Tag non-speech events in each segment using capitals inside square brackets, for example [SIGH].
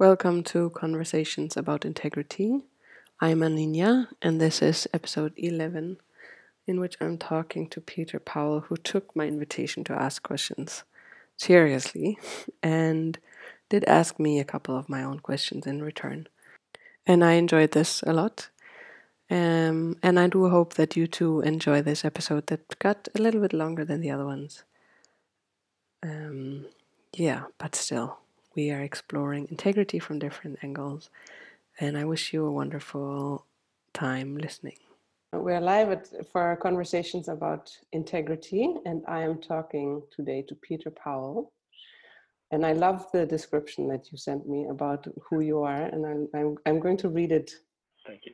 Welcome to Conversations about Integrity. I'm Anina, and this is episode 11, in which I'm talking to Peter Powell, who took my invitation to ask questions seriously [LAUGHS] and did ask me a couple of my own questions in return. And I enjoyed this a lot. Um, and I do hope that you too enjoy this episode that got a little bit longer than the other ones. Um, yeah, but still we are exploring integrity from different angles. And I wish you a wonderful time listening. We're live at, for our conversations about integrity, and I am talking today to Peter Powell. And I love the description that you sent me about who you are, and I'm, I'm, I'm going to read it. Thank you.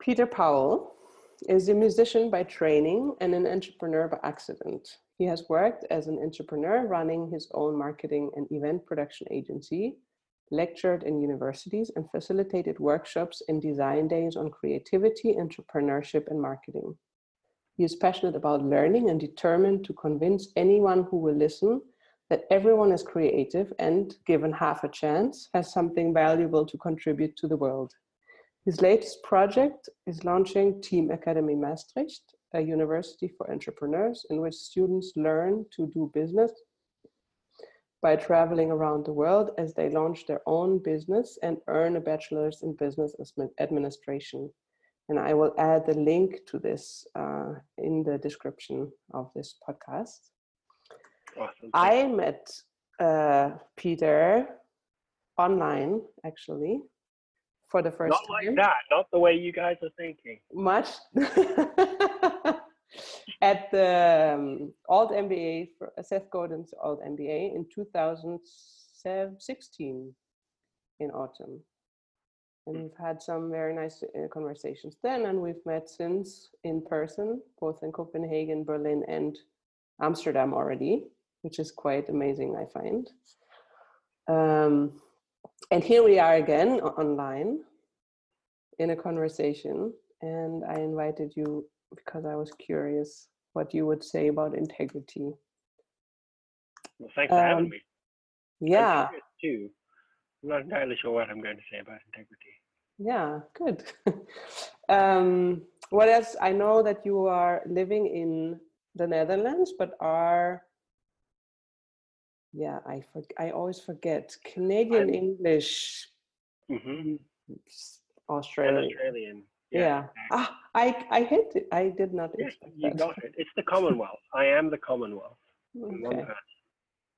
Peter Powell is a musician by training and an entrepreneur by accident. He has worked as an entrepreneur running his own marketing and event production agency, lectured in universities, and facilitated workshops and design days on creativity, entrepreneurship, and marketing. He is passionate about learning and determined to convince anyone who will listen that everyone is creative and, given half a chance, has something valuable to contribute to the world. His latest project is launching Team Academy Maastricht, a university for entrepreneurs in which students learn to do business by traveling around the world as they launch their own business and earn a bachelor's in business administration. And I will add the link to this uh, in the description of this podcast. Awesome. I met uh, Peter online, actually, for the first not time. Not like that, not the way you guys are thinking. Much. [LAUGHS] at the um, Alt MBA, for uh, Seth Godin's Alt MBA in 2016 in autumn. And we've had some very nice uh, conversations then, and we've met since in person, both in Copenhagen, Berlin, and Amsterdam already, which is quite amazing, I find. Um, and here we are again online in a conversation, and I invited you because I was curious what you would say about integrity. Well, thanks for um, having me. Yeah. I'm too. I'm not entirely sure what I'm going to say about integrity. Yeah, good. [LAUGHS] um, what else? I know that you are living in the Netherlands, but are yeah, I for, I always forget Canadian I'm, English, mm-hmm. Australian. Australian. Yeah. yeah. Ah, I I hit it. I did not yes, you that. got it. It's the Commonwealth. I am the Commonwealth. Okay.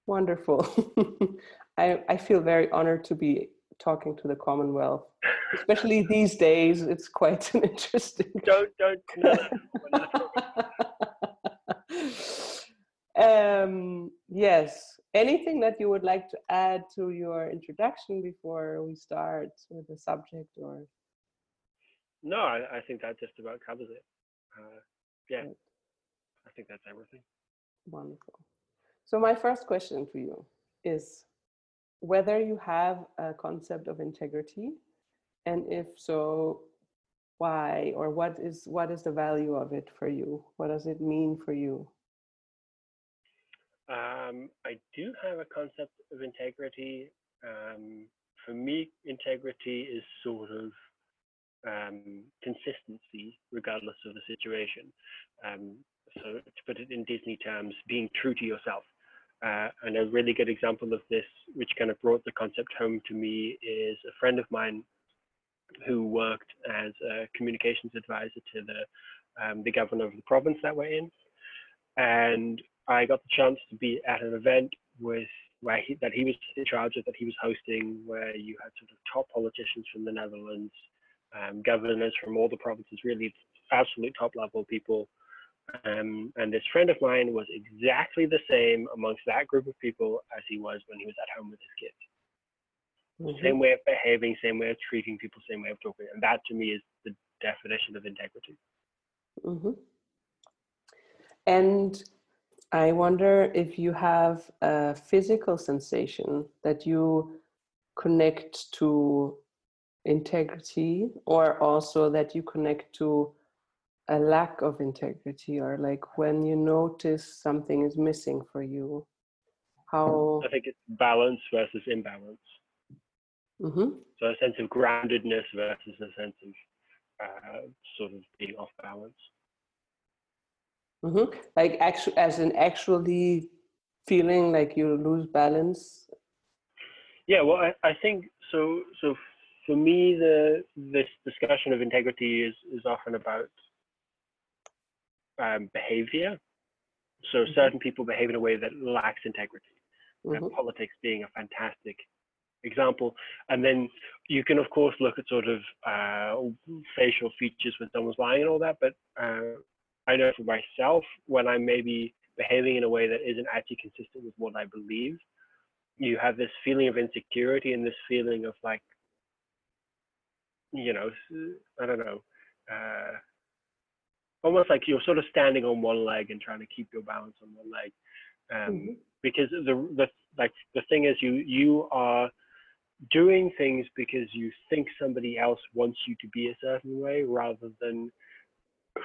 Wonderful. [LAUGHS] I I feel very honored to be talking to the Commonwealth, especially [LAUGHS] these days. It's quite an interesting. Don't don't. No, [LAUGHS] um. Yes. Anything that you would like to add to your introduction before we start with the subject, or? No, I, I think that just about covers it. Uh, yeah, I think that's everything. Wonderful. So my first question to you is whether you have a concept of integrity, and if so, why or what is what is the value of it for you? What does it mean for you? Um, I do have a concept of integrity. Um, for me, integrity is sort of um, consistency regardless of the situation. Um, so to put it in Disney terms, being true to yourself. Uh, and a really good example of this, which kind of brought the concept home to me, is a friend of mine who worked as a communications advisor to the um, the governor of the province that we're in. And I got the chance to be at an event with where he, that he was in charge of, that he was hosting, where you had sort of top politicians from the Netherlands, um, governors from all the provinces, really absolute top level people. Um, and this friend of mine was exactly the same amongst that group of people as he was when he was at home with his kids. Mm-hmm. Same way of behaving, same way of treating people, same way of talking. And that to me is the definition of integrity. Mm-hmm. And I wonder if you have a physical sensation that you connect to integrity or also that you connect to a lack of integrity or like when you notice something is missing for you how i think it's balance versus imbalance Mm-hmm. So a sense of groundedness versus a sense of uh, sort of being off balance. Mm-hmm. Like actually, as in actually feeling like you lose balance. Yeah, well, I, I think so. So for me, the this discussion of integrity is is often about um, behavior. So Mhm. certain people behave in a way that lacks integrity. Uh, Mhm. politics being a fantastic example. And then you can, of course, look at sort of uh, facial features when someone's lying and all that. But uh, I know for myself, when I'm maybe behaving in a way that isn't actually consistent with what I believe, you have this feeling of insecurity and this feeling of like, you know, I don't know. Uh, almost like you're sort of standing on one leg and trying to keep your balance on one leg. Um, Mhm. because the the like the thing is you you are doing things because you think somebody else wants you to be a certain way rather than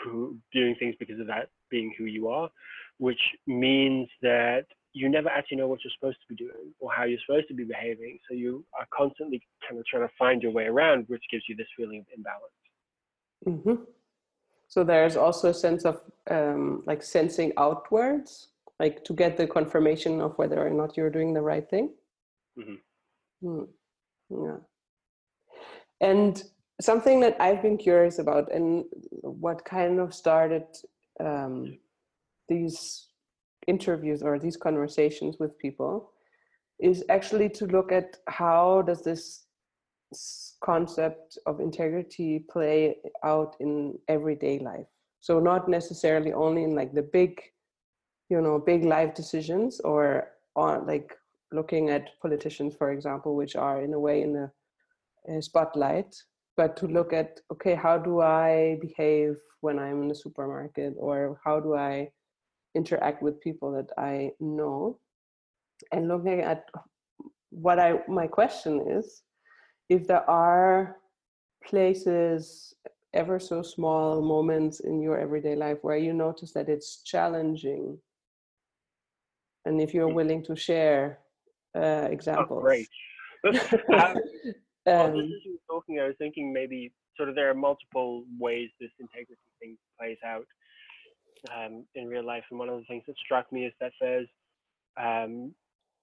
who doing things because of that being who you are which means that you never actually know what you're supposed to be doing or how you're supposed to be behaving so you are constantly kind of trying to find your way around which gives you this feeling of imbalance Mm-hmm. So there's also a sense of um, like sensing outwards, like to get the confirmation of whether or not you're doing the right thing. Mhm. Mm. Yeah. And something that I've been curious about, and what kind of started um, these interviews or these conversations with people, is actually to look at how does this concept of integrity play out in everyday life. So not necessarily only in like the big you know big life decisions or on like looking at politicians for example which are in a way in the spotlight but to look at okay how do i behave when i'm in the supermarket or how do i interact with people that i know. And looking at what i my question is if there are places ever so small moments in your everyday life where you notice that it's challenging and if you're Mm. willing to share uh, oh examples. great. Uh, [LAUGHS] Well, just um, were talking, I was thinking maybe sort of there are multiple ways this integrity thing plays out um, in real life. And one of the things that struck me is that there's um,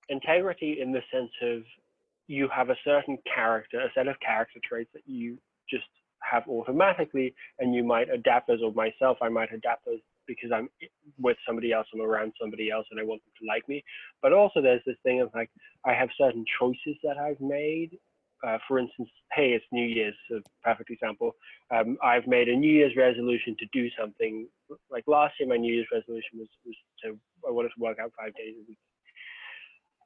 integrity in the sense of you have a certain character, a set of character traits that you just have automatically, and you might adapt those, or myself, I might adapt those because I'm with somebody else, I'm around somebody else, and I want them to like me. But also, there's this thing of like, I have certain choices that I've made. Uh, for instance, hey, it's New Year's, a perfect example. Um, I've made a New Year's resolution to do something. Like last year, my New Year's resolution was, was to I wanted to work out five days a week.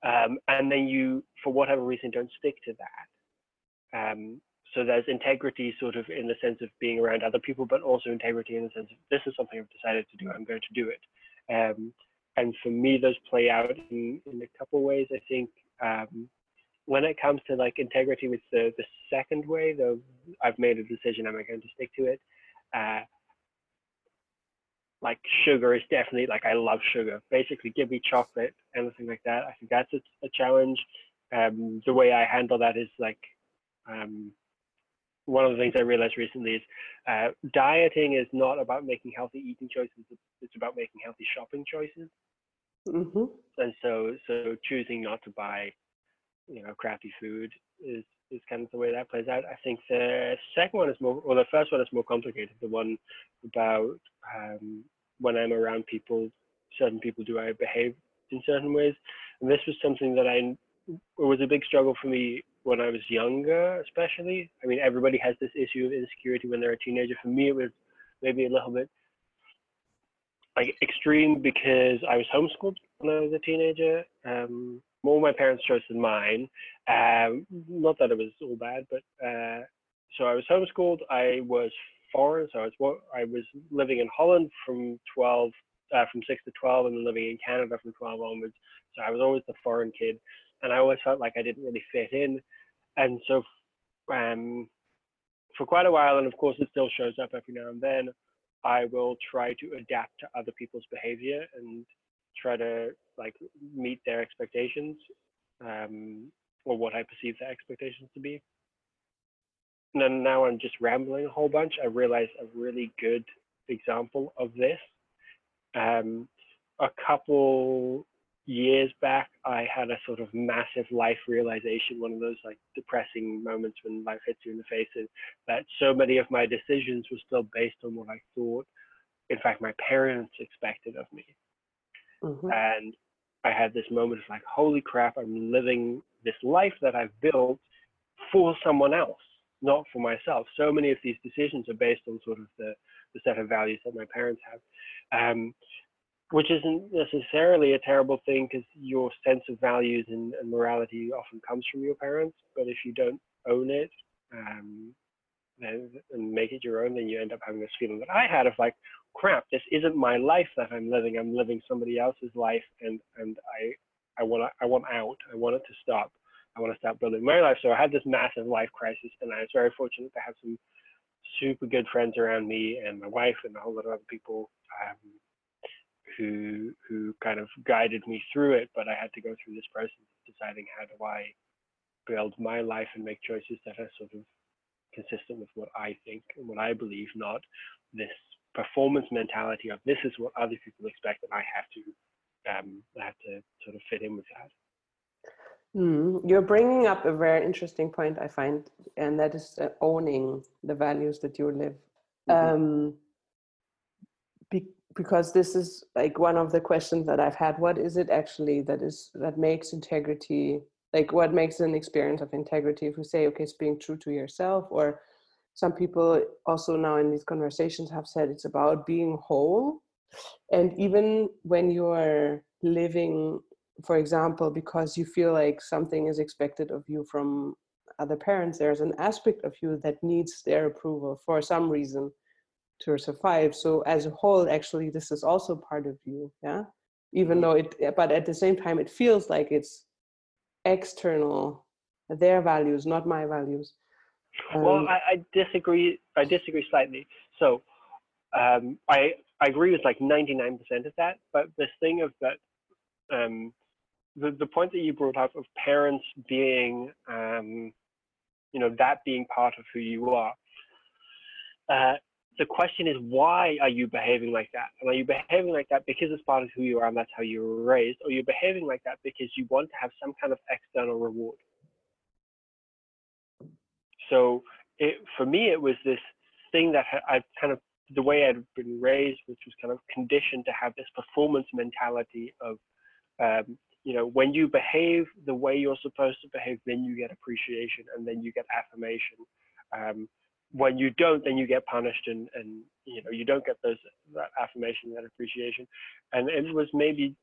Um, and then you, for whatever reason, don't stick to that. Um, so there's integrity sort of in the sense of being around other people, but also integrity in the sense of this is something I've decided to do, I'm going to do it. Um, and for me, those play out in, in a couple ways. I think um, when it comes to like integrity with the, the second way, though, I've made a decision, am I going to stick to it? Uh, like sugar is definitely like I love sugar. Basically, give me chocolate, anything like that. I think that's a, a challenge. Um, the way I handle that is like um, one of the things I realized recently is uh, dieting is not about making healthy eating choices. It's about making healthy shopping choices. mhm, And so, so choosing not to buy, you know, crappy food is is kind of the way that plays out. I think the second one is more, or the first one is more complicated. The one about um, when I'm around people, certain people, do I behave in certain ways? And this was something that I it was a big struggle for me when I was younger, especially. I mean, everybody has this issue of insecurity when they're a teenager. For me, it was maybe a little bit like extreme because I was homeschooled when I was a teenager. Um, more my parents' choice than mine. Um, not that it was all bad, but uh, so I was homeschooled. I was foreign, so I was I was living in Holland from 12, uh, from six to 12, and then living in Canada from 12 onwards. So I was always the foreign kid, and I always felt like I didn't really fit in. And so, um, for quite a while, and of course it still shows up every now and then, I will try to adapt to other people's behavior and try to like meet their expectations. Um, or what I perceive their expectations to be. And then now I'm just rambling a whole bunch. I realized a really good example of this. Um, a couple years back, I had a sort of massive life realization, one of those like depressing moments when life hits you in the face, and that so many of my decisions were still based on what I thought, in fact, my parents expected of me. Mm-hmm. And I had this moment of like, holy crap, I'm living this life that I've built for someone else, not for myself. So many of these decisions are based on sort of the, the set of values that my parents have. Um, which isn't necessarily a terrible thing because your sense of values and, and, morality often comes from your parents. But if you don't own it um, and, and make it your own, then you end up having this feeling that I had of like, crap, this isn't my life that I'm living. I'm living somebody else's life, and and I I want I want out. I want it to stop. I want to stop building my life. So I had this massive life crisis, and I was very fortunate to have some super good friends around me, and my wife, and a whole lot of other people um, who who kind of guided me through it. But I had to go through this process of deciding how do I build my life and make choices that are sort of consistent with what I think and what I believe, not this performance mentality of this is what other people expect and I have to um, I have to sort of fit in with that. Mm, you're bringing up a very interesting point, I find, and that is uh, owning the values that you live. Mm-hmm. Um, be, because this is like one of the questions that I've had. What is it actually that is that makes integrity like? What makes an experience of integrity? If we say, okay, it's being true to yourself, or some people also now in these conversations have said it's about being whole. And even when you're living for example because you feel like something is expected of you from other parents there's an aspect of you that needs their approval for some reason to survive. So as a whole actually this is also part of you yeah? Even mm-hmm. though it but at the same time it feels like it's external their values not my values um, well, I, I, disagree. I disagree slightly. So, um, I I agree with like 99% of that. But this thing of that, um, the the point that you brought up of parents being, um, you know, that being part of who you are. Uh, the question is, why are you behaving like that? And are you behaving like that because it's part of who you are and that's how you were raised, or you're behaving like that because you want to have some kind of external reward? So it, for me, it was this thing that I kind of the way I'd been raised, which was kind of conditioned to have this performance mentality of, um, you know, when you behave the way you're supposed to behave, then you get appreciation and then you get affirmation. Um, when you don't, then you get punished and, and you know, you don't get those that affirmation, that appreciation. And it was maybe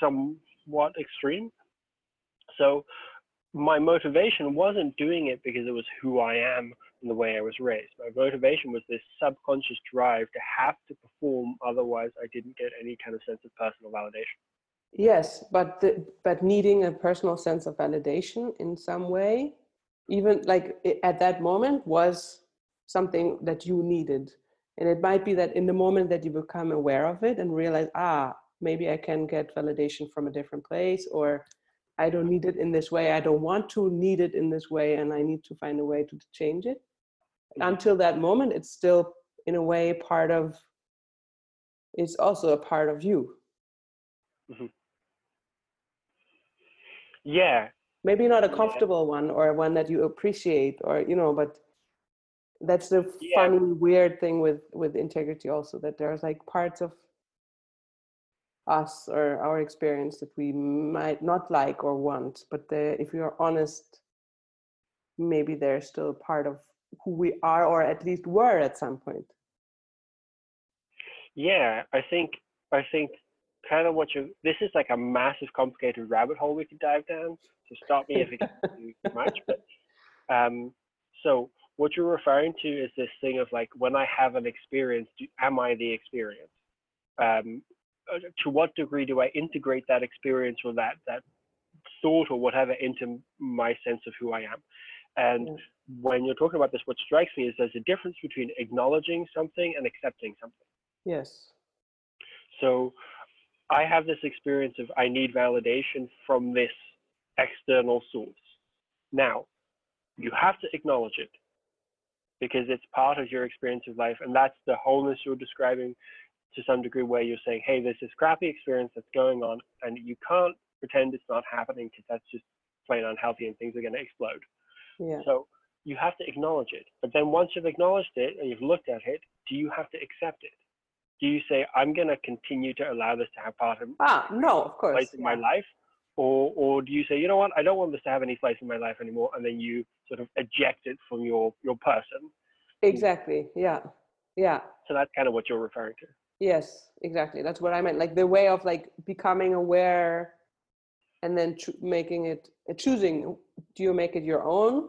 somewhat extreme. So my motivation wasn't doing it because it was who I am and the way I was raised. My motivation was this subconscious drive to have to perform, otherwise I didn't get any kind of sense of personal validation. Yes, but the, but needing a personal sense of validation in some way, even like at that moment, was something that you needed. And it might be that in the moment that you become aware of it and realize, ah, maybe I can get validation from a different place, or I don't need it in this way. I don't want to need it in this way, and I need to find a way to change it. Mm-hmm. Until that moment, it's still, in a way, part of. It's also a part of you. Mm-hmm. Yeah. Maybe not a comfortable yeah. one or one that you appreciate, or you know, but that's the yeah. funny, weird thing with with integrity. Also, that there's like parts of us or our experience that we might not like or want but if we are honest maybe they're still part of who we are or at least were at some point. Yeah i think i think kind of what you this is like a massive complicated rabbit hole we could dive down so stop me if it gets [LAUGHS] too much but um so what you're referring to is this thing of like when i have an experience do, am i the experience? Um, to what degree do I integrate that experience or that that thought or whatever into my sense of who I am? And mm. when you're talking about this, what strikes me is there's a difference between acknowledging something and accepting something. Yes. So I have this experience of I need validation from this external source. Now, you have to acknowledge it because it's part of your experience of life, and that's the wholeness you're describing to some degree, where you're saying, "Hey, there's this crappy experience that's going on, and you can't pretend it's not happening because that's just plain unhealthy, and things are going to explode." Yeah. So you have to acknowledge it. But then once you've acknowledged it and you've looked at it, do you have to accept it? Do you say, I'm going to continue to allow this to have part of Ah, no, of course. place in my life? Or, or do you say, you know what, I don't want this to have any place in my life anymore, and then you sort of eject it from your your person? Exactly. Yeah. Yeah. So that's kind of what you're referring to. Yes, exactly. That's what I meant. Like the way of like becoming aware and then cho- making it uh, choosing do you make it your own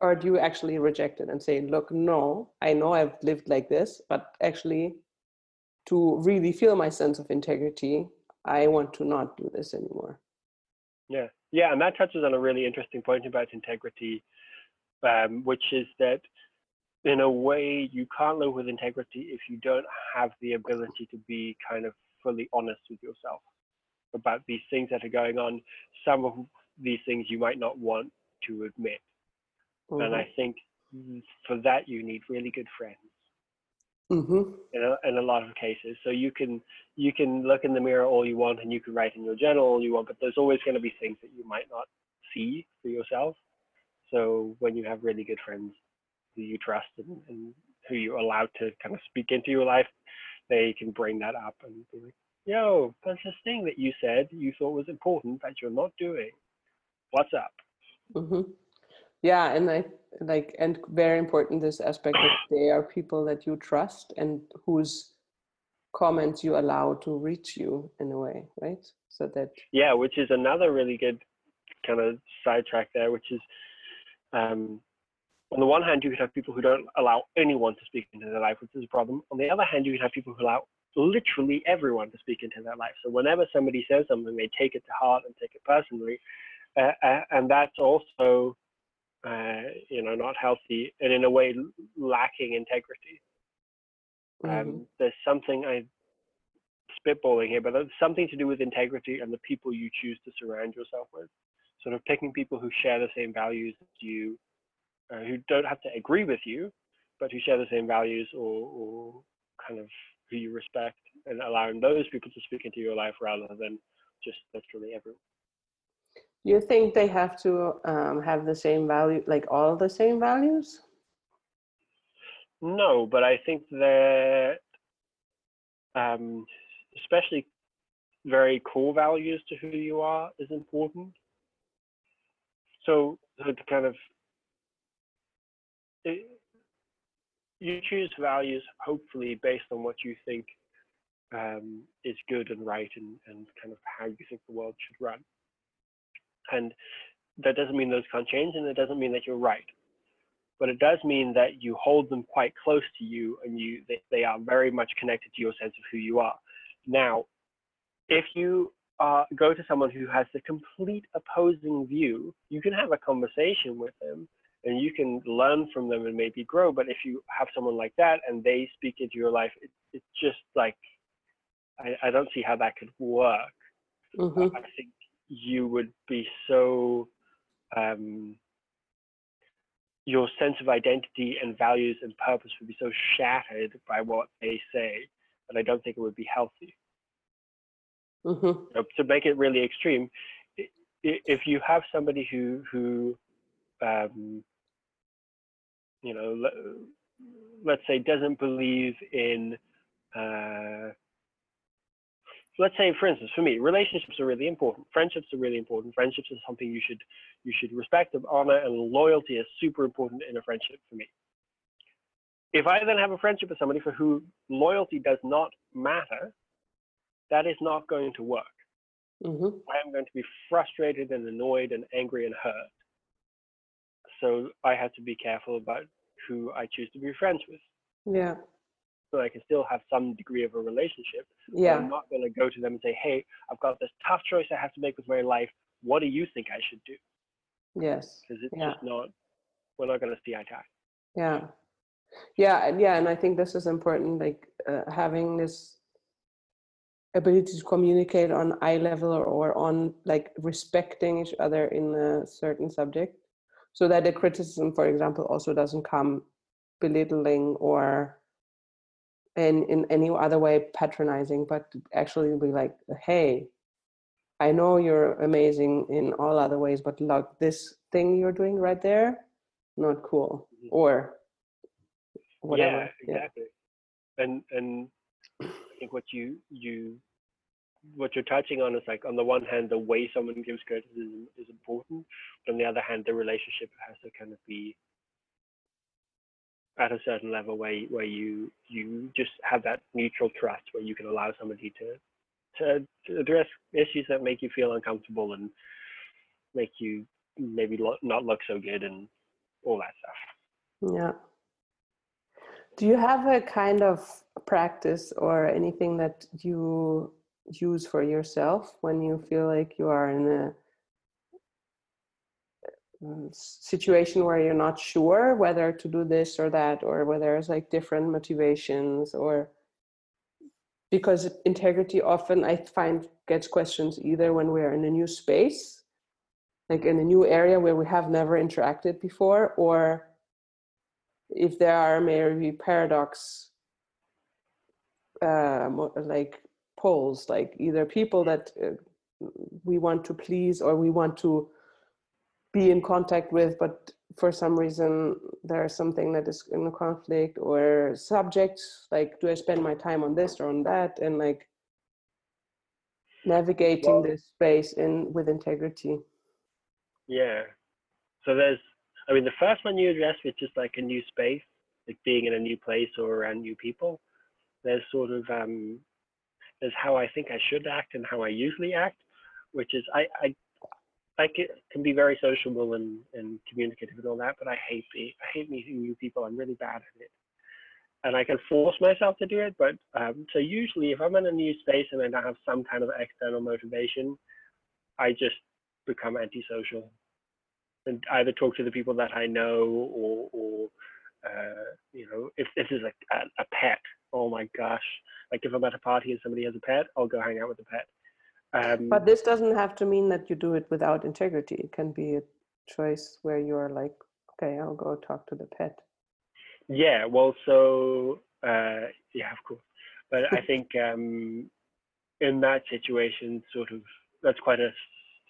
or do you actually reject it and say look no i know i've lived like this but actually to really feel my sense of integrity i want to not do this anymore Yeah, yeah, and that touches on a really interesting point about integrity, um, which is that in a way you can't live with integrity if you don't have the ability to be kind of fully honest with yourself about these things that are going on. Some of these things you might not want to admit, and I think for that you need really good friends mm-hmm. in a, in a lot of cases. So you can you can look in the mirror all you want, and you can write in your journal all you want, but there's always going to be things that you might not see for yourself. So when you have really good friends who you trust and, and who you allow to kind of speak into your life, they can bring that up and be like, "Yo, there's this thing that you said you thought was important that you're not doing. What's up?" hmm Yeah, and I like and very important this aspect that they are people that you trust and whose comments you allow to reach you in a way, right? So that Yeah, which is another really good kind of sidetrack there, which is um, on the one hand, you could have people who don't allow anyone to speak into their life, which is a problem. On the other hand, you could have people who allow literally everyone to speak into their life. So whenever somebody says something, they take it to heart and take it personally, uh, uh, and that's also, uh, you know, not healthy and in a way lacking integrity. mhm. Um, there's something I spitballing here, but there's something to do with integrity and the people you choose to surround yourself with. Sort of picking people who share the same values as you, uh, who don't have to agree with you, but who share the same values or, or kind of who you respect, and allowing those people to speak into your life rather than just literally everyone. you think they have to um, have the same value, like all the same values? No, but I think that, um, especially very core values to who you are is important. So, so to kind of, it, you choose values hopefully based on what you think um, is good and right and, and kind of how you think the world should run. And that doesn't mean those can't change and it doesn't mean that you're right but it does mean that you hold them quite close to you and you they, they are very much connected to your sense of who you are now if you uh, go to someone who has the complete opposing view you can have a conversation with them and you can learn from them and maybe grow but if you have someone like that and they speak into your life it, it's just like I, I don't see how that could work. Hmm I think you would be so um, your sense of identity and values and purpose would be so shattered by what they say that I don't think it would be healthy. hmm You know, to make it really extreme, if you have somebody who who um, you know le- let's say doesn't believe in uh, let's say for instance for me relationships are really important. Friendships are really important. Friendships is something you should you should respect. And honor and loyalty is super important in a friendship for me. If i then have a friendship with somebody for who loyalty does not matter that is not going to work. Hmm i am going to be frustrated and annoyed and angry and hurt so i have to be careful about who i choose to be friends with Yeah. so i can still have some degree of a relationship Yeah. I'm not going to go to them and say, hey, I've got this tough choice I have to make with my life. What do you think I should do? Yes. Because it's Yeah. just not, we're not going to see eye to eye. Yeah. Yeah. Yeah. And I think this is important, like uh, having this ability to communicate on eye level or, or on like respecting each other in a certain subject so that the criticism for example also doesn't come belittling or in, in any other way patronizing but actually be like hey i know you're amazing in all other ways but look this thing you're doing right there not cool Mhm. or whatever Yeah, exactly. And and I think what you you what you're touching on is like on the one hand the way someone gives criticism is important, but on the other hand the relationship has to kind of be at a certain level where where you you just have that mutual trust where you can allow somebody to to, to address issues that make you feel uncomfortable and make you maybe lo- not look so good and all that stuff. Yeah. Do you have a kind of practice or anything that you use for yourself when you feel like you are in a mm, situation where you're not sure whether to do this or that, or whether it's like different motivations, or because integrity often I find gets questions either when we're in a new space, like in a new area where we have never interacted before, or if there are maybe paradox uh, like poles, like either people that uh, we want to please or we want to be in contact with, but for some reason there's something that is in a conflict or subjects like do I spend my time on this or on that and like navigating Well- this space in with integrity. Yeah. So there's, I mean, the first one you addressed, which is like a new space, like being in a new place or around new people. There's sort of, um, there's how I think I should act and how I usually act, which is I, I, I can be very sociable and, and communicative and all that, but I hate the, I hate meeting new people. I'm really bad at it. And I can force myself to do it, but um, so usually if I'm in a new space and I don't have some kind of external motivation, I just become antisocial and either talk to the people that I know or, or uh, you know, if this is like a, a pet, oh my gosh, like if I'm at a party and somebody has a pet, I'll go hang out with the pet. Um, But this doesn't have to mean that you do it without integrity. It can be a choice where you're like, okay, I'll go talk to the pet. yeah, well, so uh, yeah, of course, but I [LAUGHS] think um, in that situation, sort of, that's quite a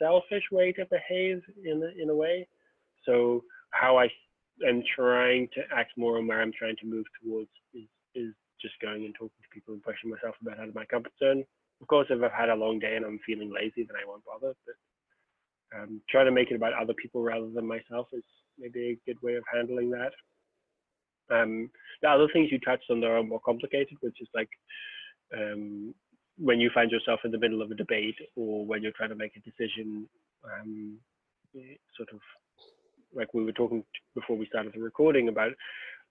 selfish way to behave in a, in a way. So how I am trying to act more and where I'm trying to move towards is is just going and talking to people and pushing myself a bit out of my comfort zone. Of course, if I've had a long day and I'm feeling lazy, then I won't bother. But um, trying to make it about other people rather than myself is maybe a good way of handling that. Um, the other things you touched on there are more complicated, which is like um, when you find yourself in the middle of a debate or when you're trying to make a decision, um, sort of like we were talking before we started the recording about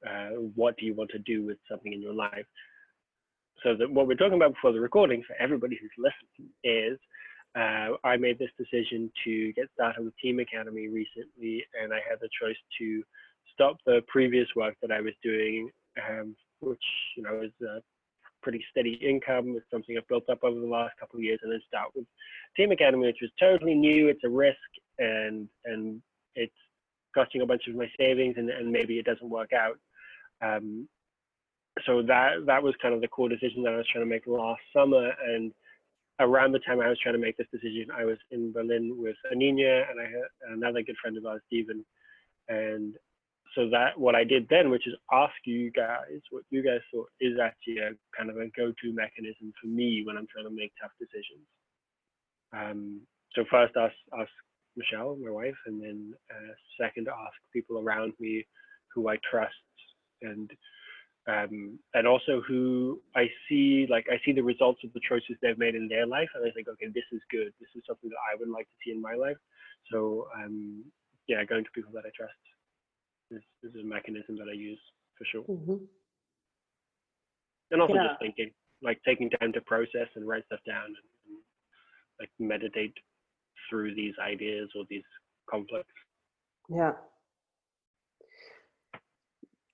uh, what do you want to do with something in your life. So that what we're talking about before the recording, for everybody who's listening, is uh, I made this decision to get started with Team Academy recently, and I had the choice to stop the previous work that I was doing, um, which you know is a pretty steady income. It's something I've built up over the last couple of years, and then start with Team Academy, which was totally new. It's a risk, and and it's costing a bunch of my savings, and, and maybe it doesn't work out. Um, so that that was kind of the core decision that I was trying to make last summer, and around the time I was trying to make this decision, I was in Berlin with Anina and I had another good friend of ours, Stephen, and so that what I did then, which is ask you guys what you guys thought, is actually a kind of a go-to mechanism for me when I'm trying to make tough decisions. Um, so first ask ask Michelle, my wife, and then uh, second ask people around me who I trust and um, and also who I see like I see the results of the choices they've made in their life, and I think, okay, this is good. This is something that I would like to see in my life. So um, yeah, going to people that I trust is, is a mechanism that I use for sure. Mhm. And also Yeah. just thinking, like taking time to process and write stuff down and, and like meditate through these ideas or these conflicts. Yeah.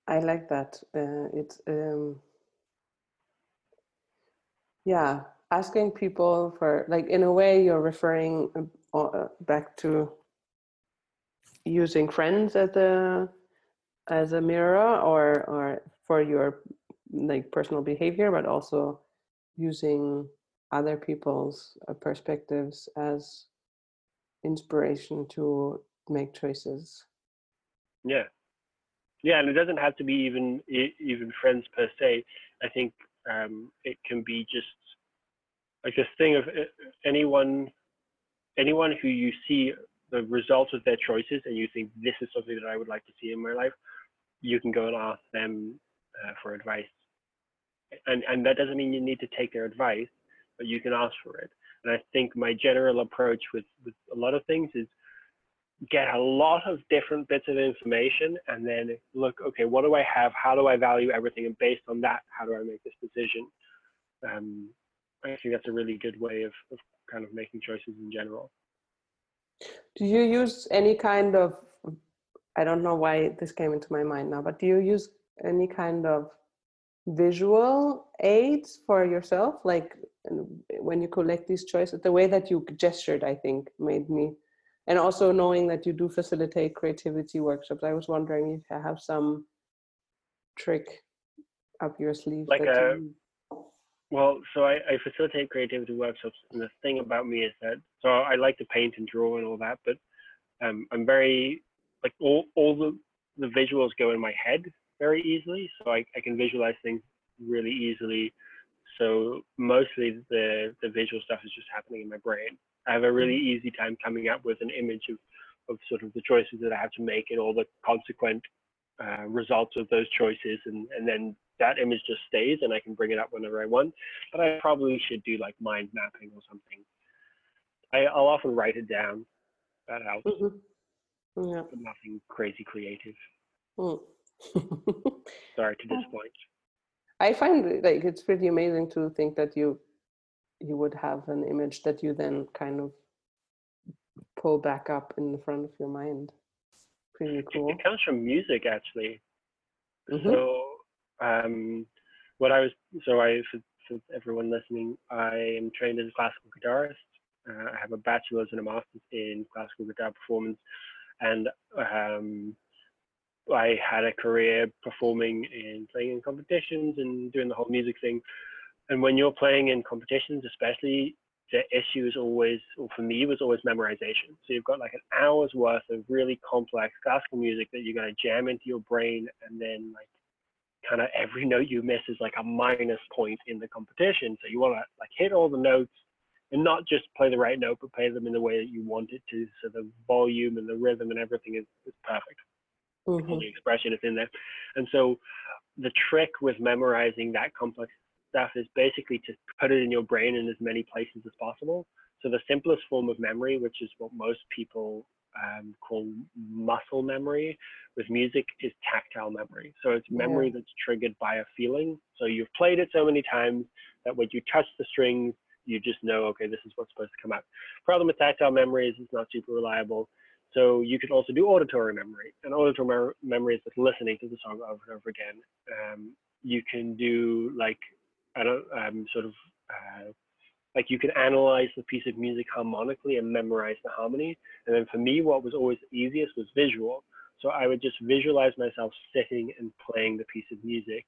I like that. Uh, it's um, yeah. asking people for like in a way you're referring uh, uh, back to using friends as a as a mirror or or for your like personal behavior but also using other people's uh, perspectives as inspiration to make choices yeah yeah and it doesn't have to be even even friends per se i think um, it can be just like this thing of uh, anyone anyone who you see the results of their choices and you think this is something that I would like to see in my life, you can go and ask them uh, for advice. And and that doesn't mean you need to take their advice, but you can ask for it. And I think my general approach with with a lot of things is get a lot of different bits of information and then look okay what do i have how do i value everything and based on that how do i make this decision um, I think that's a really good way of, of kind of making choices in general. Do you use any kind of, I don't know why this came into my mind now, but do you use any kind of visual aids for yourself? Like when you collect these choices, the way that you gestured, I think, made me, and also knowing that you do facilitate creativity workshops, I was wondering if you have some trick up your sleeve. Like a, well, so I, I facilitate creativity workshops, and the thing about me is that so I like to paint and draw and all that, but um, I'm very like all all the the visuals go in my head very easily, so I, I can visualize things really easily. So mostly the the visual stuff is just happening in my brain. I have a really mm-hmm. easy time coming up with an image of of sort of the choices that I have to make and all the consequent uh, results of those choices, and and then that image just stays and I can bring it up whenever I want. But I probably should do like mind mapping or something. I, will often write it down. That helps. Mm-hmm. Yeah. But nothing crazy creative. Mm. [LAUGHS] Sorry to disappoint. I find like it's pretty amazing to think that you you would have an image that you then kind of pull back up in the front of your mind. Pretty cool. It, it comes from music actually. Mm-hmm. So um, what I was so I for, for, everyone listening, I am trained as a classical guitarist. Uh, I have a bachelor's and a master's in classical guitar performance, and um, I had a career performing and playing in competitions and doing the whole music thing. And when you're playing in competitions, especially, the issue is always, or for me, was always memorization. So you've got like an hour's worth of really complex classical music that you're going to jam into your brain, and then like kind of every [LAUGHS] note you miss is like a minus point in the competition. So you want to like hit all the notes and not just play the right note, but play them in the way that you want it to. So the volume and the rhythm and everything is, is perfect. Mm-hmm. The expression is in there. And so the trick with memorizing that complex stuff is basically to put it in your brain in as many places as possible. So the simplest form of memory, which is what most people um, called muscle memory with music is tactile memory. So it's memory yeah. that's triggered by a feeling. So you've played it so many times that when you touch the strings, you just know, okay, this is what's supposed to come out. Problem with tactile memory is it's not super reliable. So you can also do auditory memory. And auditory memory is just listening to the song over and over again. Um, you can do like, I don't, um, sort of uh, like you can analyze the piece of music harmonically and memorize the harmony. And then for me, what was always easiest was visual. So I would just visualize myself sitting and playing the piece of music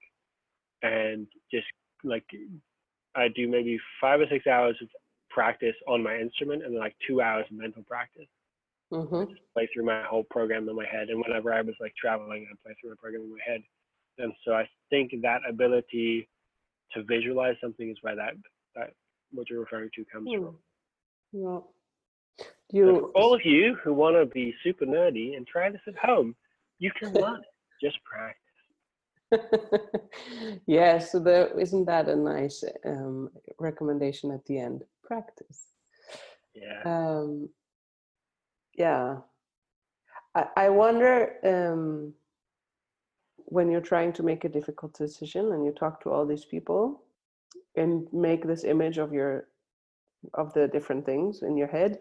and just like I do maybe five or six hours of practice on my instrument and then like two hours of mental practice. Mm-hmm. just play through my whole program in my head. And whenever I was like traveling, I'd play through my program in my head. And so I think that ability to visualize something is where that that what you're referring to comes hmm. from. Yeah. You, so for all of you who want to be super nerdy and try this at home, you can [LAUGHS] learn it. Just practice. [LAUGHS] yes, so there, isn't that a nice um, recommendation at the end? Practice. Yeah. Um, yeah. I, I wonder um, when you're trying to make a difficult decision and you talk to all these people, and make this image of your of the different things in your head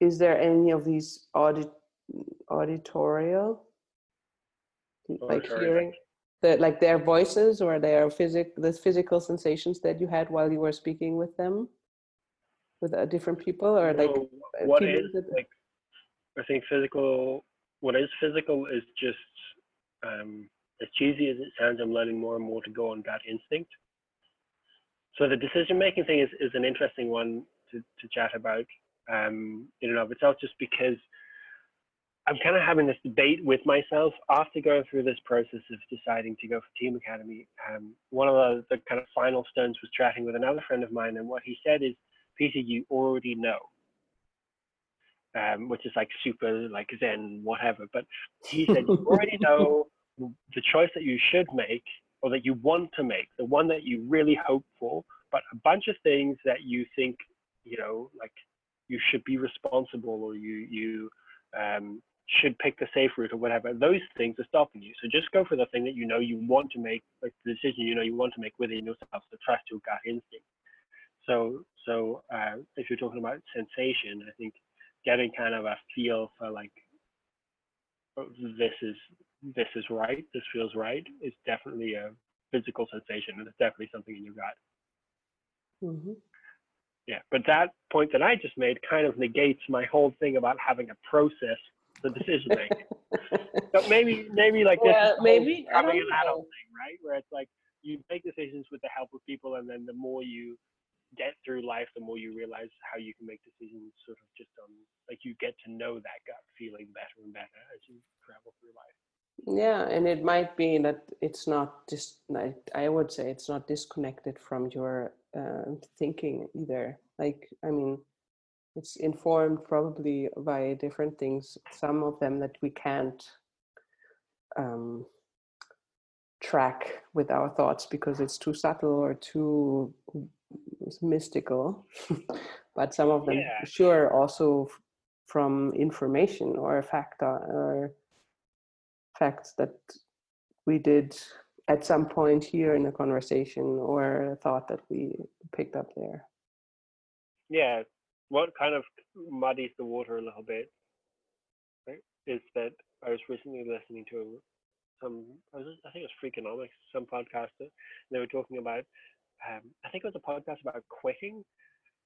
is there any of these audit auditorial like hearing the like their voices or their physic the physical sensations that you had while you were speaking with them with uh, different people or like No, uh, what is that- like I think physical what is physical is just um as cheesy as it sounds, I'm learning more and more to go on gut instinct. So the decision making thing is, is an interesting one to, to chat about um, in and of itself, just because I'm kind of having this debate with myself after going through this process of deciding to go for Team Academy. Um, one of the, the kind of final stones was chatting with another friend of mine, and what he said is, Peter, you already know. Um, which is like super like zen whatever but he said you already [LAUGHS] know the choice that you should make or that you want to make the one that you really hope for but a bunch of things that you think you know like you should be responsible or you you um, should pick the safe route or whatever those things are stopping you. So just go for the thing that you know you want to make like the decision you know you want to make within yourself so trust your gut instinct. So so uh, if you're talking about sensation i think getting kind of a feel for like oh, this is this is right this feels right is definitely a physical sensation and it's definitely something in your gut. Mhm. yeah but that point that i just made kind of negates my whole thing about having a process for decision making but [LAUGHS] maybe maybe like this Well, is the whole maybe, don't an adult thing right? Where it's like you make decisions with the help of people and then the more you get through life the more you realize how you can make decisions sort of just on like you get to know that gut feeling better and better as you travel through life Yeah, and it might be that it's not just like I would say it's not disconnected from your uh, thinking either. Like, I mean, it's informed probably by different things. Some of them that we can't um, track with our thoughts because it's too subtle or too mystical. [LAUGHS] but some of them, Yeah. sure, also from information or a fact or facts that we did at some point here in the conversation or a thought that we picked up there. yeah what kind of muddies the water a little bit right is that i was recently listening to some I, think it was freakonomics some podcaster and they were talking about um, i think it was a podcast about quitting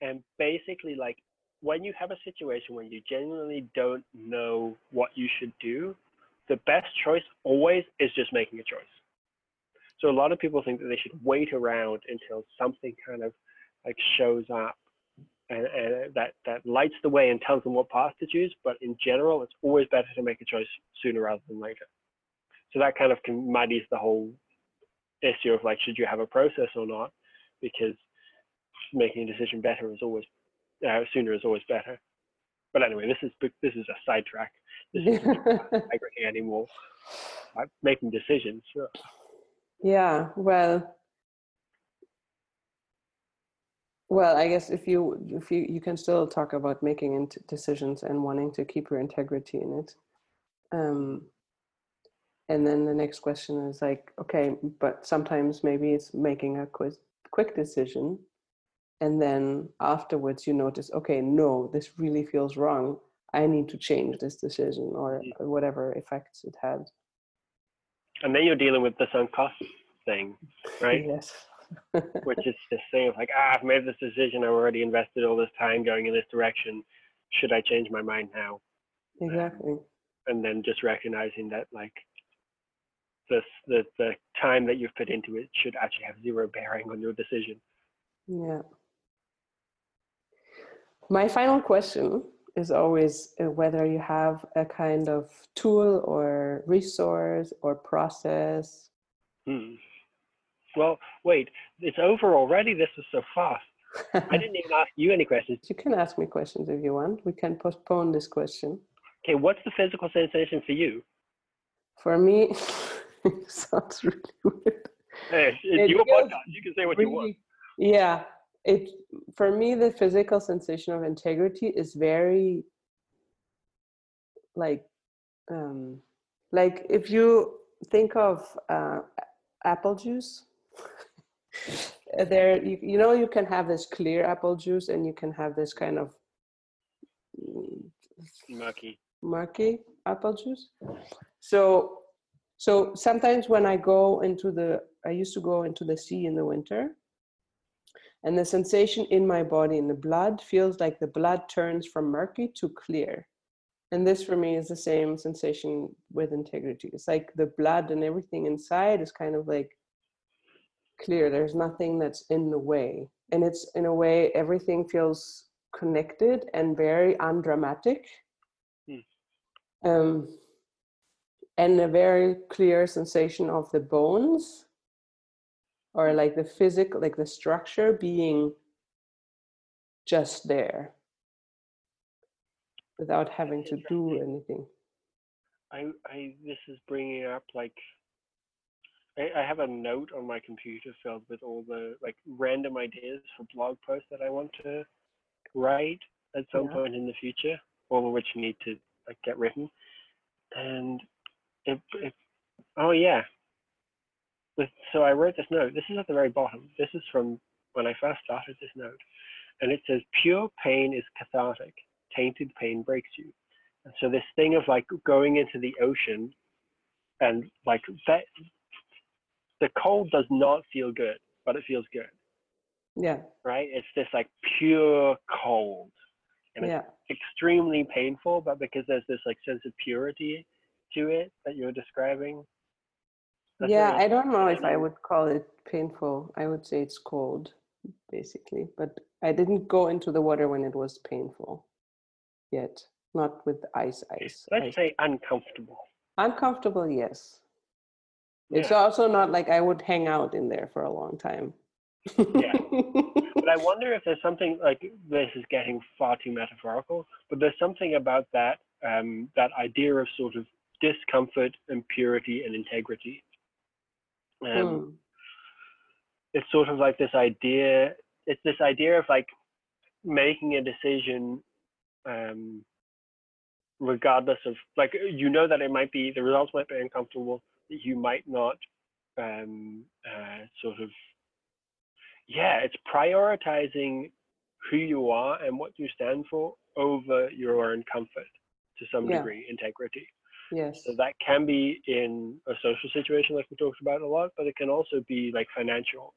and basically like when you have a situation when you genuinely don't know what you should do the best choice always is just making a choice so a lot of people think that they should wait around until something kind of like shows up and, and that that lights the way and tells them what path to choose. But in general, it's always better to make a choice sooner rather than later. So that kind of muddies the whole issue of like, should you have a process or not? Because making a decision better is always uh, sooner is always better. But anyway, this is this is a sidetrack. This isn't [LAUGHS] integrity anymore. Uh, making decisions. Yeah, well, well, I guess if you if you you can still talk about making decisions and wanting to keep your integrity in it. Um, and then the next question is like, okay, but sometimes maybe it's making a quick quick decision, and then afterwards you notice, okay, no, this really feels wrong. I need to change this decision or Mm. whatever effects it had. And then you're dealing with the sunk cost thing, right? Yes. [LAUGHS] which is this thing of like, ah, I've made this decision. I've already invested all this time going in this direction. Should I change my mind now? exactly. And then just recognizing that like this the the time that you've put into it should actually have zero bearing on your decision. Yeah. My final question is always uh, whether you have a kind of tool or resource or process. Hmm. Well, wait, it's over already. This is so fast. I didn't even ask you any questions. [LAUGHS] you can ask me questions if you want. We can postpone this question. Okay, what's the physical sensation for you? For me, [LAUGHS] it sounds really weird. Hey, it's It your podcast. You can say what you want. Yeah, it for me the physical sensation of integrity is very like um like if you think of uh, apple juice [LAUGHS] there you, you know you can have this clear apple juice and you can have this kind of mm, Murky. murky apple juice so So sometimes when I go into the, I used to go into the sea in the winter, and the sensation in my body in the blood feels like the blood turns from murky to clear. And this for me is the same sensation with integrity. It's like the blood and everything inside is kind of like clear. There's nothing that's in the way. And it's in a way, everything feels connected and very undramatic. Hmm. Um, and a very clear sensation of the bones or like the physical like the structure being just there without having to do anything i i this is bringing up like I, I have a note on my computer filled with all the like random ideas for blog posts that I want to write at some yeah. point in the future, all of which need to like get written. And it, it oh yeah, so I wrote this note. This is at the very bottom. This is from when I first started this note. And it says, pure pain is cathartic. Tainted pain breaks you. And so this thing of like going into the ocean and like that, the cold does not feel good, but it feels good. Yeah. Right? It's this like pure cold. And yeah. it's extremely painful, but because there's this like sense of purity to it that you're describing, yeah, I don't know if I would call it painful. I would say it's cold, basically. But I didn't go into the water when it was painful yet. Not with ice, ice. Let's ice. say uncomfortable. Uncomfortable, yes. Yeah. It's also not like I would hang out in there for a long time. yeah. But I [LAUGHS] wonder if there's something like this is getting far too metaphorical, but there's something about that um, that idea of sort of discomfort and purity and integrity um, mm. It's sort of like this idea. It's this idea of like making a decision, um, regardless of like you know that it might be the results might be uncomfortable. That you might not um, uh, sort of yeah. It's prioritizing who you are and what you stand for over your own comfort to some yeah. degree, integrity. Yes. So that can be in a social situation, like we talked about a lot, but it can also be like financial.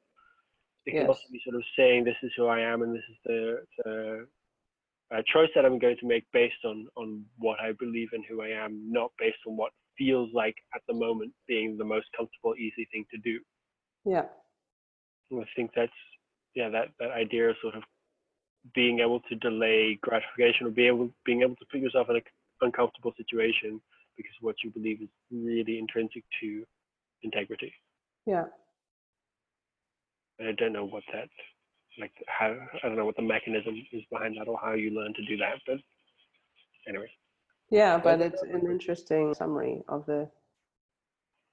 It yes. can also be sort of saying, "This is who I am, and this is the, the uh, choice that I'm going to make based on on what I believe and who I am, not based on what feels like at the moment being the most comfortable, easy thing to do." Yeah. I think that's yeah that that idea of sort of being able to delay gratification or be able being able to put yourself in an uncomfortable situation because what you believe is really intrinsic to integrity. Yeah. And I don't know what that, like, how, I don't know what the mechanism is behind that or how you learn to do that, but anyway. Yeah, but it's an interesting summary of the,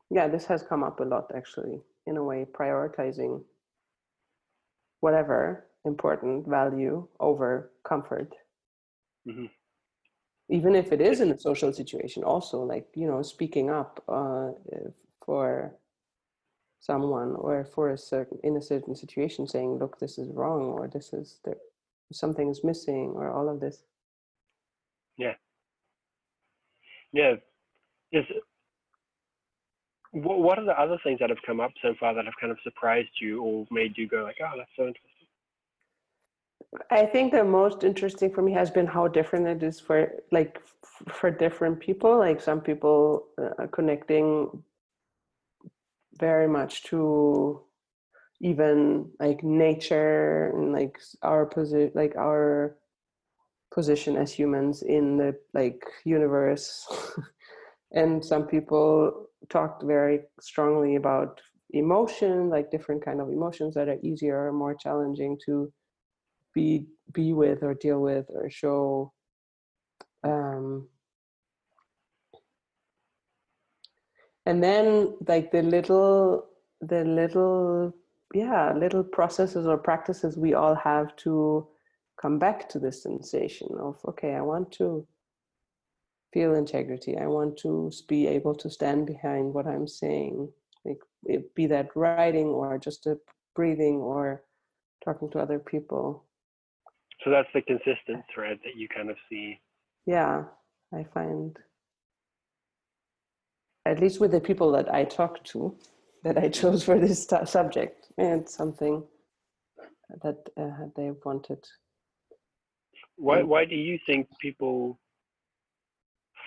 yeah, this has come up a lot actually, in a way, prioritizing whatever important value over comfort. Mm-hmm even if it is in a social situation also like you know speaking up uh, for someone or for a certain in a certain situation saying look this is wrong or this is there something is missing or all of this. Yeah. Yeah. Is what are the other things that have come up so far that have kind of surprised you or made you go like oh that's so interesting I think the most interesting for me has been how different it is for like f- for different people. Like some people uh, connecting very much to even like nature and like our position, like our position as humans in the like universe. [LAUGHS] and some people talked very strongly about emotion, like different kind of emotions that are easier or more challenging to be be with or deal with or show um, and then like the little the little yeah little processes or practices we all have to come back to the sensation of okay i want to feel integrity. I want to be able to stand behind what i'm saying. Like be that writing or just a breathing or talking to other people so that's the consistent thread that you kind of see yeah i find at least with the people that I talk to, that I [LAUGHS] chose for this subject, and something that uh, they wanted. Why, why do you think people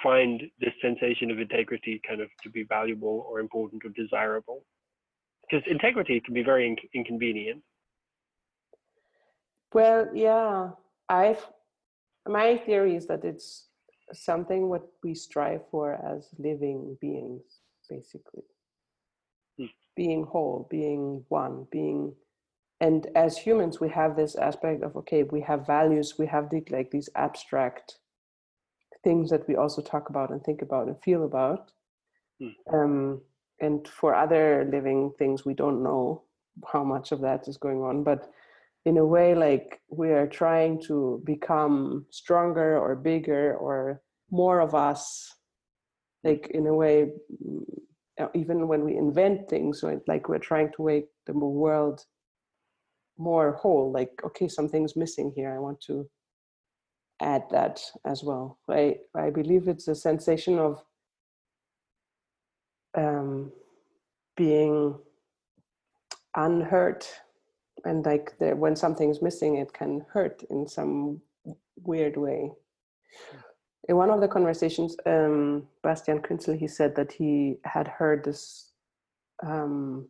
find this sensation of integrity kind of to be valuable or important or desirable? Because integrity can be very inc- inconvenient. Well, yeah, I've my theory is that it's something what we strive for as living beings, basically. Hmm. Being whole, being one, being and as humans we have this aspect of okay we have values we have the, like these abstract things that we also talk about and think about and feel about mm. um, and for other living things we don't know how much of that is going on but in a way like we are trying to become stronger or bigger or more of us like in a way mm, even when we invent things like we're trying to make the world more whole like okay something's missing here i want to add that as well. I i believe it's a sensation of um, being unhurt and like the, when something's missing it can hurt in some weird way. In one of the conversations um, bastian künzel he said that he had heard this um,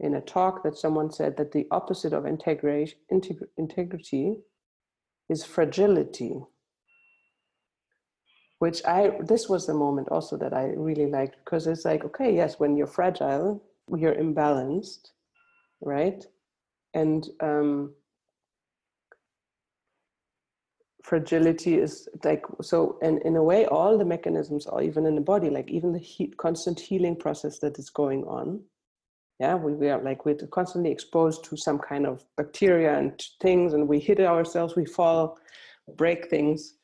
in a talk that someone said that the opposite of integrity, integrity is fragility which i this was the moment also that i really liked because it's like okay yes when you're fragile you're imbalanced right and um, fragility is like so and in a way all the mechanisms are even in the body like even the heat, constant healing process that is going on yeah we, we are like we're constantly exposed to some kind of bacteria and things and we hit ourselves we fall break things.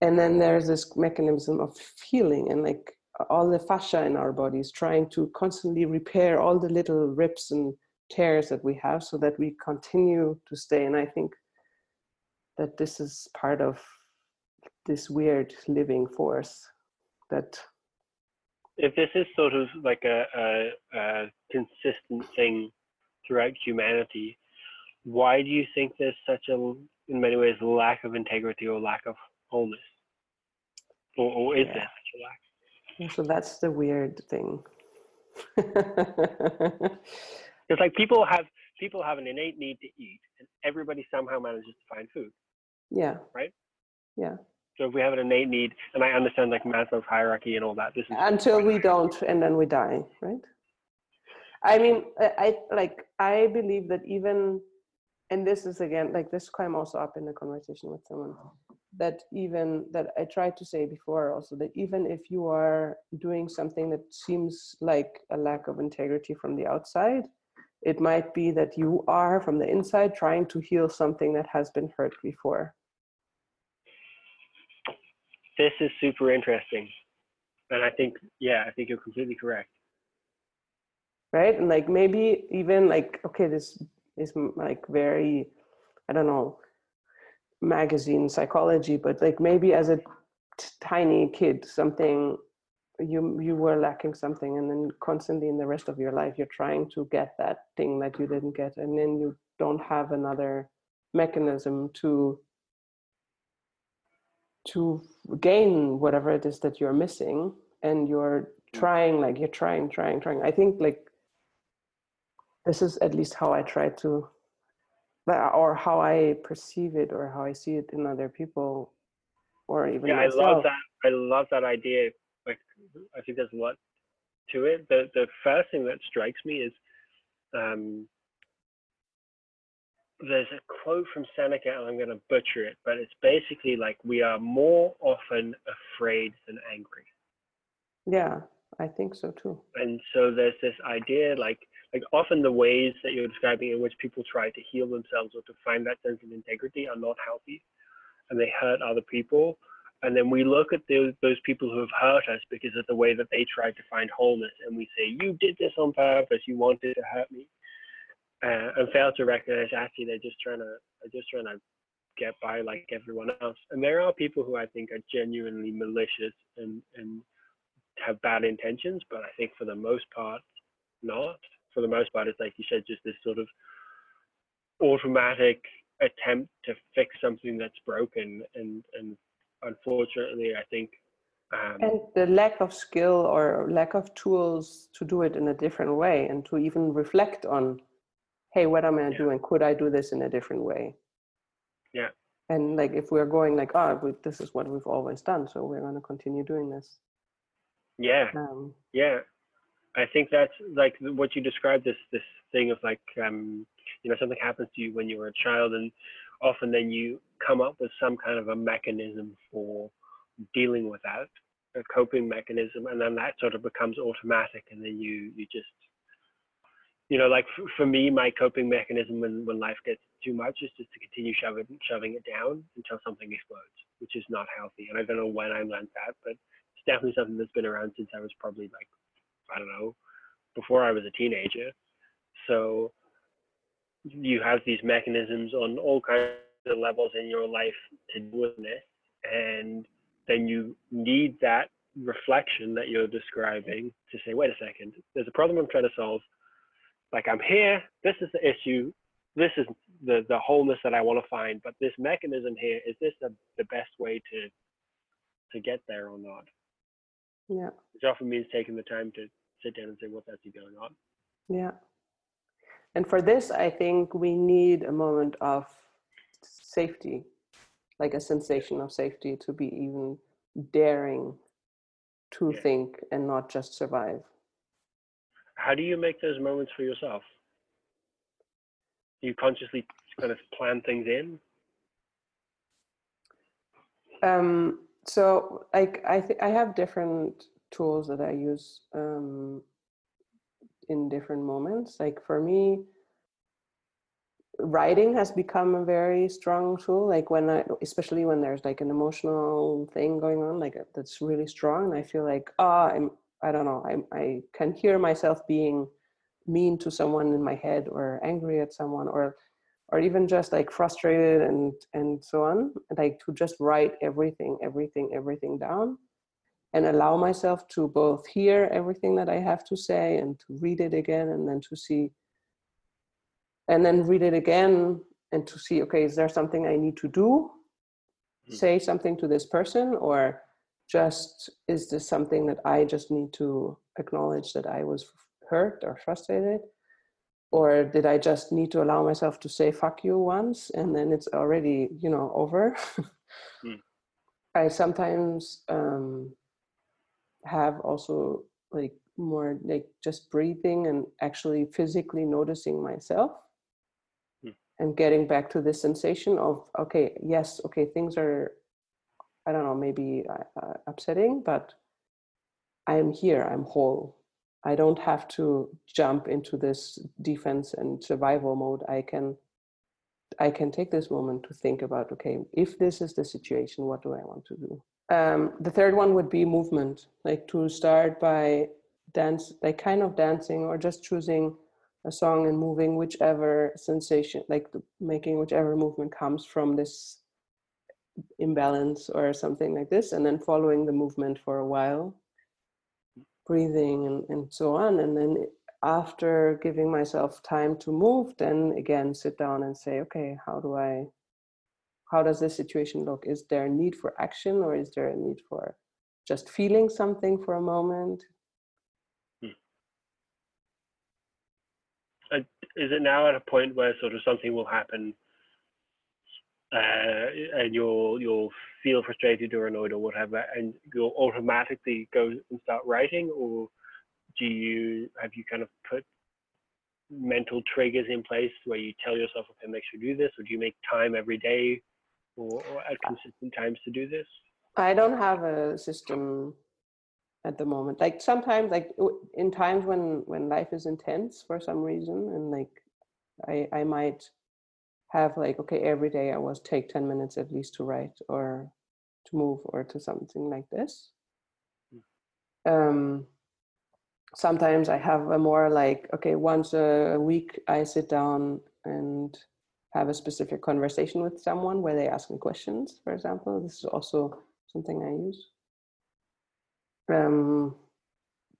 And then there's this mechanism of healing and like all the fascia in our bodies trying to constantly repair all the little rips and tears that we have so that we continue to stay and i think that this is part of this weird living force that if this is sort of like a, a, a consistent thing throughout humanity, why do you think there's such a, in many ways, lack of integrity or lack of wholeness? Or, or is yeah. there such a lack? So that's the weird thing. [LAUGHS] it's like people have people have an innate need to eat, and everybody somehow manages to find food. Yeah. Right. Yeah. So if we have an innate need, and I understand like Maslow's hierarchy and all that, this is until we don't, and then we die, right? I mean, I, I like I believe that even, and this is again like this came also up in a conversation with someone that even that I tried to say before also that even if you are doing something that seems like a lack of integrity from the outside, it might be that you are from the inside trying to heal something that has been hurt before this is super interesting. And I think, yeah, I think you're completely correct. Right. And like maybe even like, okay, this is like very, I don't know, magazine psychology, but like maybe as a t- tiny kid, something you you were lacking something and then constantly in the rest of your life you're trying to get that thing that you didn't get and then you don't have another mechanism to to gain whatever it is that you're missing and you're trying like you're trying trying trying. I think like this is at least how i try to or how i perceive it or how i see it in other people or even yeah myself. i love that i love that idea like i think there's a lot to it the the first thing that strikes me is um there's a quote from Seneca, and I'm going to butcher it, but it's basically like we are more often afraid than angry. Yeah, I think so too. And so there's this idea, like like often the ways that you're describing in which people try to heal themselves or to find that sense of integrity are not healthy, and they hurt other people. And then we look at those those people who have hurt us because of the way that they tried to find wholeness, and we say, "You did this on purpose. You wanted to hurt me." uh, and fail to recognize actually they're just trying to they're just trying to get by like everyone else. And there are people who I think are genuinely malicious and and have bad intentions, but I think for the most part, not. For the most part, it's like you said, just this sort of automatic attempt to fix something that's broken, and and unfortunately, I think. Um, and the lack of skill or lack of tools to do it in a different way and to even reflect on hey what am i yeah. doing? Could i do this in a different way? Yeah. And like if we're going like oh this is what we've always done so we're going to continue doing this. Yeah. Um, yeah. I think that's like what you described this this thing of like um you know something happens to you when you were a child and often then you come up with some kind of a mechanism for dealing with that a coping mechanism and then that sort of becomes automatic and then you you just you know, like for, for me, my coping mechanism when, when life gets too much is just to continue shoving shoving it down until something explodes, which is not healthy. And I don't know when I learned that, but it's definitely something that's been around since I was probably like, I don't know, before I was a teenager. So you have these mechanisms on all kinds of levels in your life to deal with this, and then you need that reflection that you're describing to say, wait a second, there's a problem I'm trying to solve like I'm here, this is the issue, this is the the wholeness that I want to find, but this mechanism here is this the, the best way to to get there or not? Yeah. Which often means taking the time to sit down and say what's actually going on. Yeah. And for this, I think we need a moment of safety, like a sensation of safety to be even daring to yeah. think and not just survive how do you make those moments for yourself? Do you consciously kind of plan things in? Um, so like I th- I have different tools that I use um, in different moments. Like for me, writing has become a very strong tool. Like when I, especially when there's like an emotional thing going on, like that's really strong, and I feel like ah, oh, I'm I don't know, I, I can hear myself being mean to someone in my head or angry at someone or or even just like frustrated and and so on like to just write everything everything everything down and allow myself to both hear everything that i have to say and to read it again and then to see and then read it again and to see okay is there something i need to do mm-hmm. say something to this person or just is this something that I just need to acknowledge that I was hurt or frustrated? Or did I just need to allow myself to say fuck you once and then it's already, you know, over? [LAUGHS] mm. I sometimes um, have also like more like just breathing and actually physically noticing myself mm. and getting back to this sensation of okay yes okay things are I don't know, maybe uh, uh, upsetting, but I am here, I'm whole. I don't have to jump into this defense and survival mode. I can I can take this moment to think about okay, if this is the situation, what do I want to do? Um, the third one would be movement, like to start by dance, like kind of dancing or just choosing a song and moving whichever sensation, like the, making whichever movement comes from this imbalance or something like this and then following the movement for a while breathing and, and so on. And then after giving myself time to move then again sit down and say okay how do i how does this situation look is there a need for action or is there a need for just feeling something for a moment hmm. is it now at a point where sort of something will happen uh, and you'll you'll feel frustrated or annoyed or whatever, and you'll automatically go and start writing, or do you have you kind of put mental triggers in place where you tell yourself, okay, make sure you do this, or do you make time every day, or, or at consistent times to do this? I don't have a system at the moment. Like sometimes, like in times when when life is intense for some reason, and like I I might have like okay every day i was take 10 minutes at least to write or to move or to something like this hmm. um, sometimes i have a more like okay once a week i sit down and have a specific conversation with someone where they ask me questions for example. This is also something i use. Um,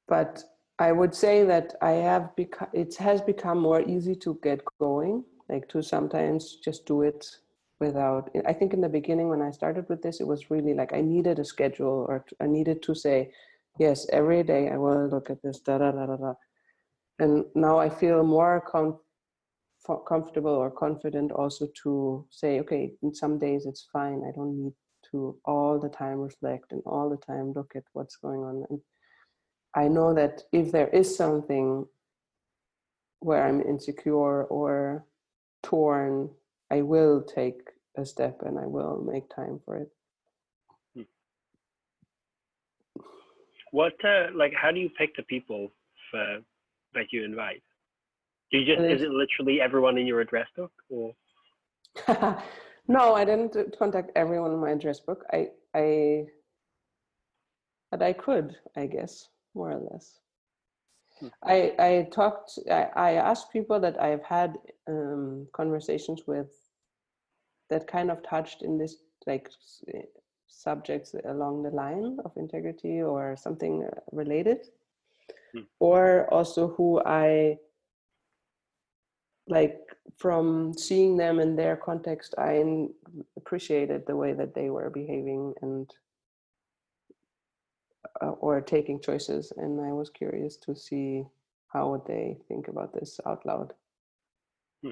but I would say that I have become it has become more easy to get going, like to sometimes just do it without I think in the beginning when I started with this it was really like I needed a schedule or I needed to say yes every day I will look at this da da da da da. And now I feel more com- comfortable or confident also to say okay in some days it's fine I don't need to all the time reflect and all the time look at what's going on and I know that if there is something where I'm insecure or torn, I will take a step and I will make time for it. Hmm. What, uh, like, how do you pick the people for, that you invite? Do you just, is it literally everyone in your address book or? [LAUGHS] no, I didn't contact everyone in my address book. I, I, but I could, I guess more or less. Hmm. I, I talked, I, I asked people that I've had um, conversations with that kind of touched in this like subjects along the line of integrity or something uh, related, hmm. or also who I like from seeing them in their context, I appreciated the way that they were behaving and uh, or taking choices and i was curious to see how would they think about this out loud. Hmm.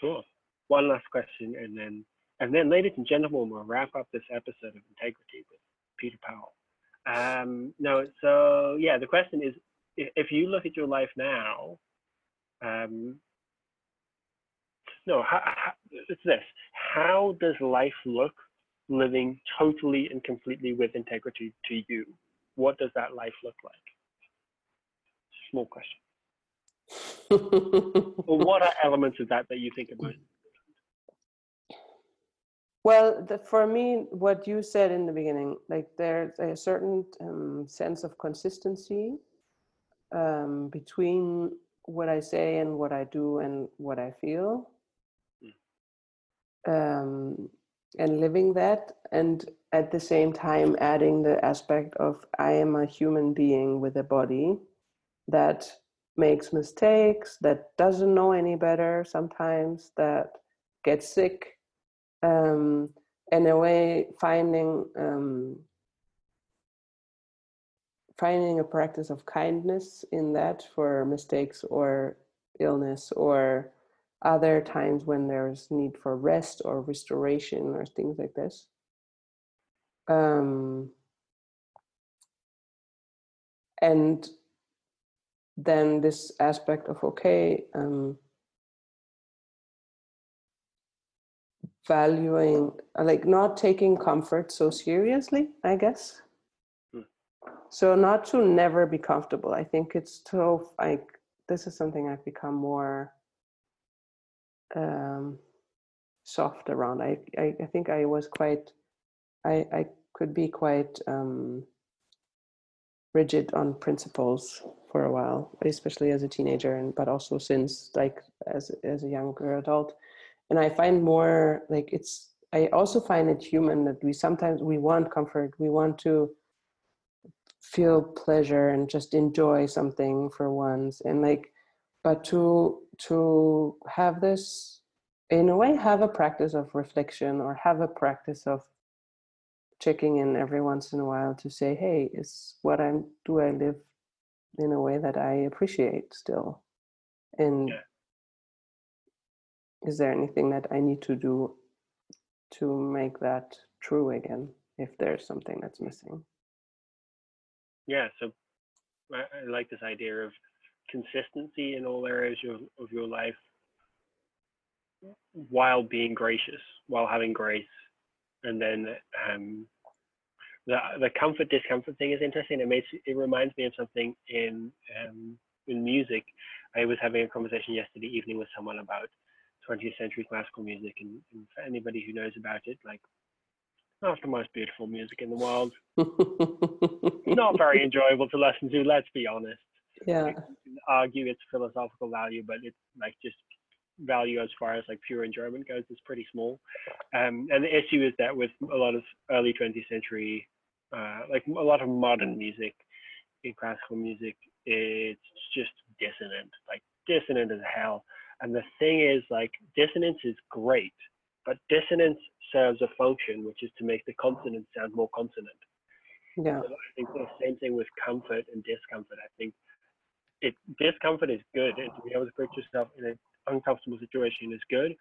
sure one last question and then and then ladies and gentlemen we'll wrap up this episode of integrity with peter powell. Um no so yeah the question is if, if you look at your life now um no how, how, it's this how does life look living totally and completely with integrity to you? What does that life look like? Small question. well, [LAUGHS] what are elements of that that you think about? Well, the, for me, what you said in the beginning, like there's a certain um, sense of consistency um, between what I say and what I do and what I feel. Um, and living that and at the same time adding the aspect of i am a human being with a body that makes mistakes that doesn't know any better sometimes that gets sick um, in a way finding um, finding a practice of kindness in that for mistakes or illness or other times when there's need for rest or restoration or things like this. Um, and then this aspect of okay um, valuing like not taking comfort so seriously i guess. Hmm. so not to never be comfortable. I think it's so like this is something i've become more um, soft around. I, I, I think I was quite, I I could be quite um, rigid on principles for a while, especially as a teenager, and but also since like as as a younger adult. And I find more like it's. I also find it human that we sometimes we want comfort. We want to feel pleasure and just enjoy something for once and like but to to have this in a way have a practice of reflection or have a practice of checking in every once in a while to say hey is what i'm do i live in a way that i appreciate still and yeah. is there anything that i need to do to make that true again if there's something that's missing yeah so i, I like this idea of consistency in all areas of, of your life while being gracious, while having grace. And then um, the the comfort discomfort thing is interesting. It makes it reminds me of something in um, in music. I was having a conversation yesterday evening with someone about 20th century classical music, and, and for anybody who knows about it, like not the most beautiful music in the world. [LAUGHS] not very enjoyable to listen to. Let's be honest yeah argue its philosophical value but it's like just value as far as like pure enjoyment goes is pretty small um, and the issue is that with a lot of early 20th century uh, like a lot of modern music in classical music, it's just dissonant, like dissonant as hell. And the thing is, like, dissonance is great, but dissonance serves a function, which is to make the consonant sound more consonant. Yeah. So I think the same thing with comfort and discomfort. I think it discomfort is good, and to be able to put yourself in an uncomfortable situation is good,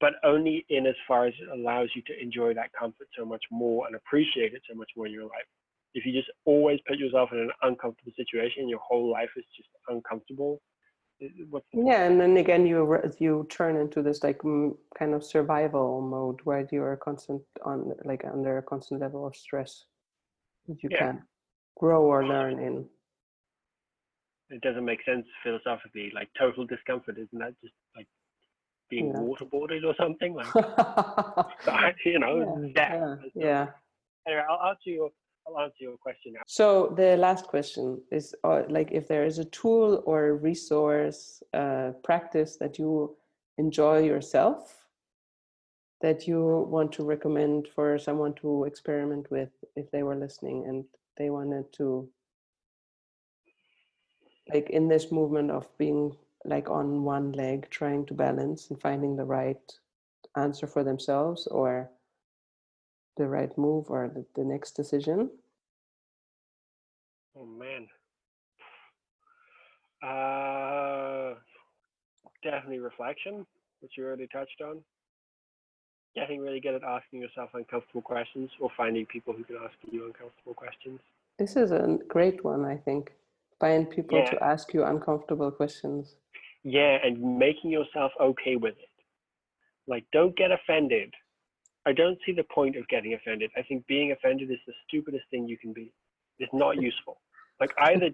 but only in as far as it allows you to enjoy that comfort so much more and appreciate it so much more in your life. If you just always put yourself in an uncomfortable situation, your whole life is just uncomfortable. What's the Yeah, and then again, you you turn into this like kind of survival mode where you are constant on like under a constant level of stress that you Yeah. can't grow or learn in. It doesn't make sense philosophically. Like total discomfort, isn't that just like being Yeah. waterboarded or something? Like [LAUGHS] [LAUGHS] you know, Yeah, yeah, yeah. Anyway, I'll answer your I'll answer your question now. So the last question is uh, like if there is a tool or a resource, uh, practice that you enjoy yourself that you want to recommend for someone to experiment with if they were listening and they wanted to like in this movement of being like on one leg trying to balance and finding the right answer for themselves or the right move or the, the next decision Oh man. Uh, definitely reflection, which you already touched on. Getting really good at asking yourself uncomfortable questions or finding people who can ask you uncomfortable questions. This is a great one, I think. Find people Yeah. to ask you uncomfortable questions. Yeah, and making yourself okay with it. Like, don't get offended. I don't see the point of getting offended. I think being offended is the stupidest thing you can be. It's not useful. Like, [LAUGHS] either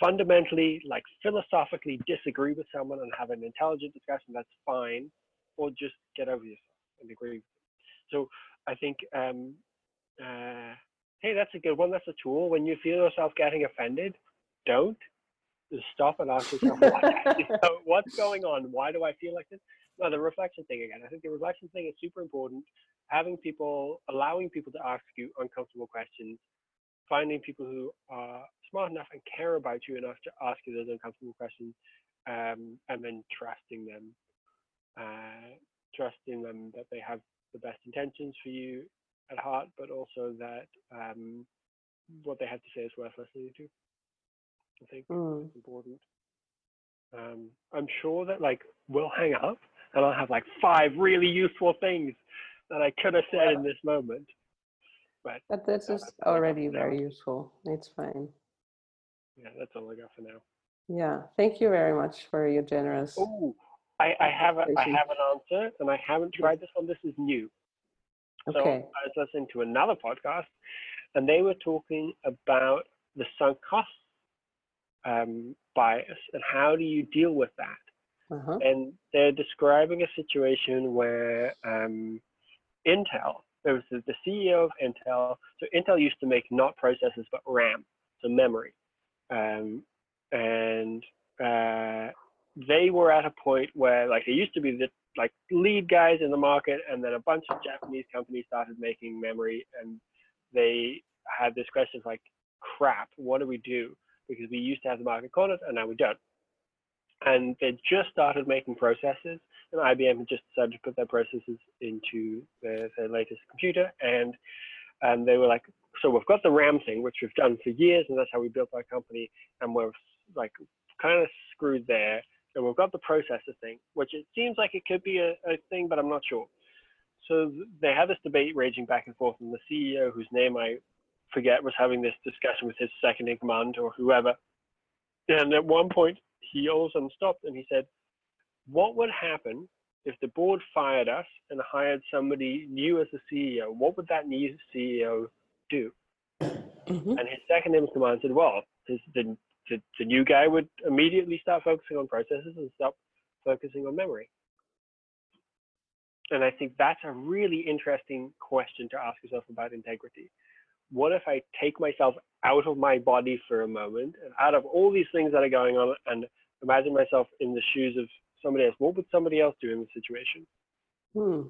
fundamentally, like philosophically disagree with someone and have an intelligent discussion, that's fine, or just get over yourself and agree. So I think, um, uh, hey, that's a good one. That's a tool. When you feel yourself getting offended, don't just stop and ask yourself, so what's going on? Why do I feel like this? No, the reflection thing again. I think the reflection thing is super important. Having people, allowing people to ask you uncomfortable questions, finding people who are smart enough and care about you enough to ask you those uncomfortable questions, um, and then trusting them, uh, trusting them that they have the best intentions for you at heart, but also that um, what they have to say is worth listening to. I think Mm. it's important. Um, I'm sure that like we'll hang up and I'll have like five really useful things that I could have said in this moment. But But this is that's I already very useful. It's fine. yeah, that's all I got for now. Yeah. Thank you very much for your generous. Oh, I, I have a I have an answer, and I haven't tried this one. This is new. So Okay. I was listening to another podcast, and they were talking about the sunk cost um, bias and how do you deal with that. Uh-huh. and they're describing a situation where um, Intel, there was the the CEO of Intel, so Intel used to make not processors but RAM, so memory, um, and uh, they were at a point where like they used to be the like lead guys in the market, and then a bunch of Japanese companies started making memory, and they had this question of like, crap, what do we do? Because we used to have the market cornered, and now we don't. And they just started making processors and IBM had just decided to put their processors into their, their latest computer and and they were like so we've got the RAM thing which we've done for years and that's how we built our company and we're like kind of screwed there and we've got the processor thing which it seems like it could be a, a thing but I'm not sure. So they had this debate raging back and forth and the CEO whose name I forget was having this discussion with his second in command or whoever and at one point he all of a sudden stopped and he said, What would happen if the board fired us and hired somebody new as the CEO? What would that new CEO do? Mhm. And his second in command said, Well, his, the, the, the new guy would immediately start focusing on processes and stop focusing on memory. And I think that's a really interesting question to ask yourself about integrity. What if I take myself out of my body for a moment and out of all these things that are going on and imagine myself in the shoes of somebody else? What would somebody else do in the situation? Hmm.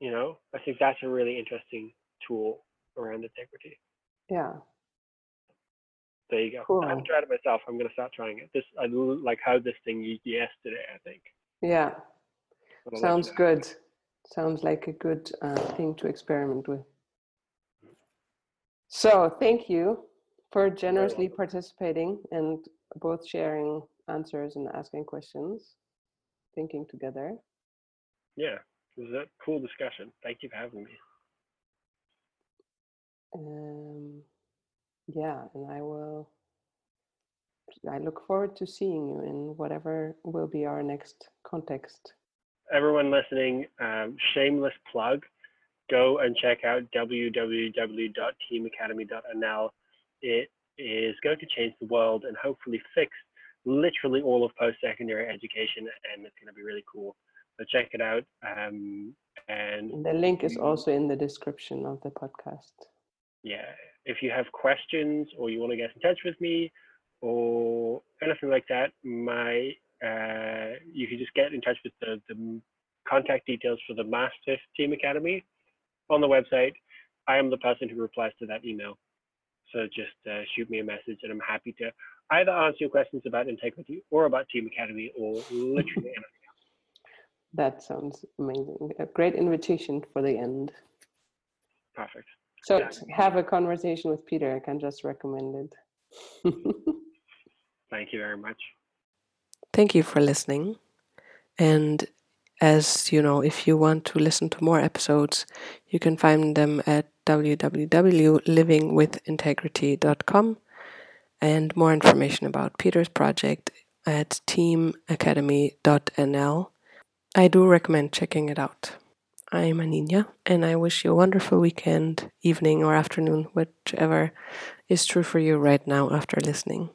You know, I think that's a really interesting tool around integrity. Yeah. there you go. Cool. I haven't tried it myself. I'm going to start trying it. This I like how this thing used yesterday. I think. Yeah, But I'll let you sounds good. Sounds like a good uh, thing to experiment with. So, thank you for generously participating and both sharing answers and asking questions, thinking together. Yeah, it was a cool discussion. Thank you for having me. Um, yeah, and I will. I look forward to seeing you in whatever will be our next context. Everyone listening, um, shameless plug. Go and check out www.teamacademy.nl. It is going to change the world and hopefully fix literally all of post-secondary education, and it's going to be really cool. So check it out. Um, and The link is also in the description of the podcast. yeah, if you have questions or you want to get in touch with me or anything like that, my uh, you can just get in touch with the, the contact details for the Mastiff Team Academy on the website. I am the person who replies to that email. So just uh, shoot me a message and I'm happy to either answer your questions about integrity or about Team Academy or literally anything. Else. That sounds amazing. A great invitation for the end. Perfect. So Yeah. have a conversation with Peter. I can just recommend it. [LAUGHS] Thank you very much. Thank you for listening. And as you know, if you want to listen to more episodes, you can find them at www.livingwithintegrity.com and more information about Peter's project at teamacademy.nl. I do recommend checking it out. I'm Anina, and I wish you a wonderful weekend, evening, or afternoon, whichever is true for you right now after listening.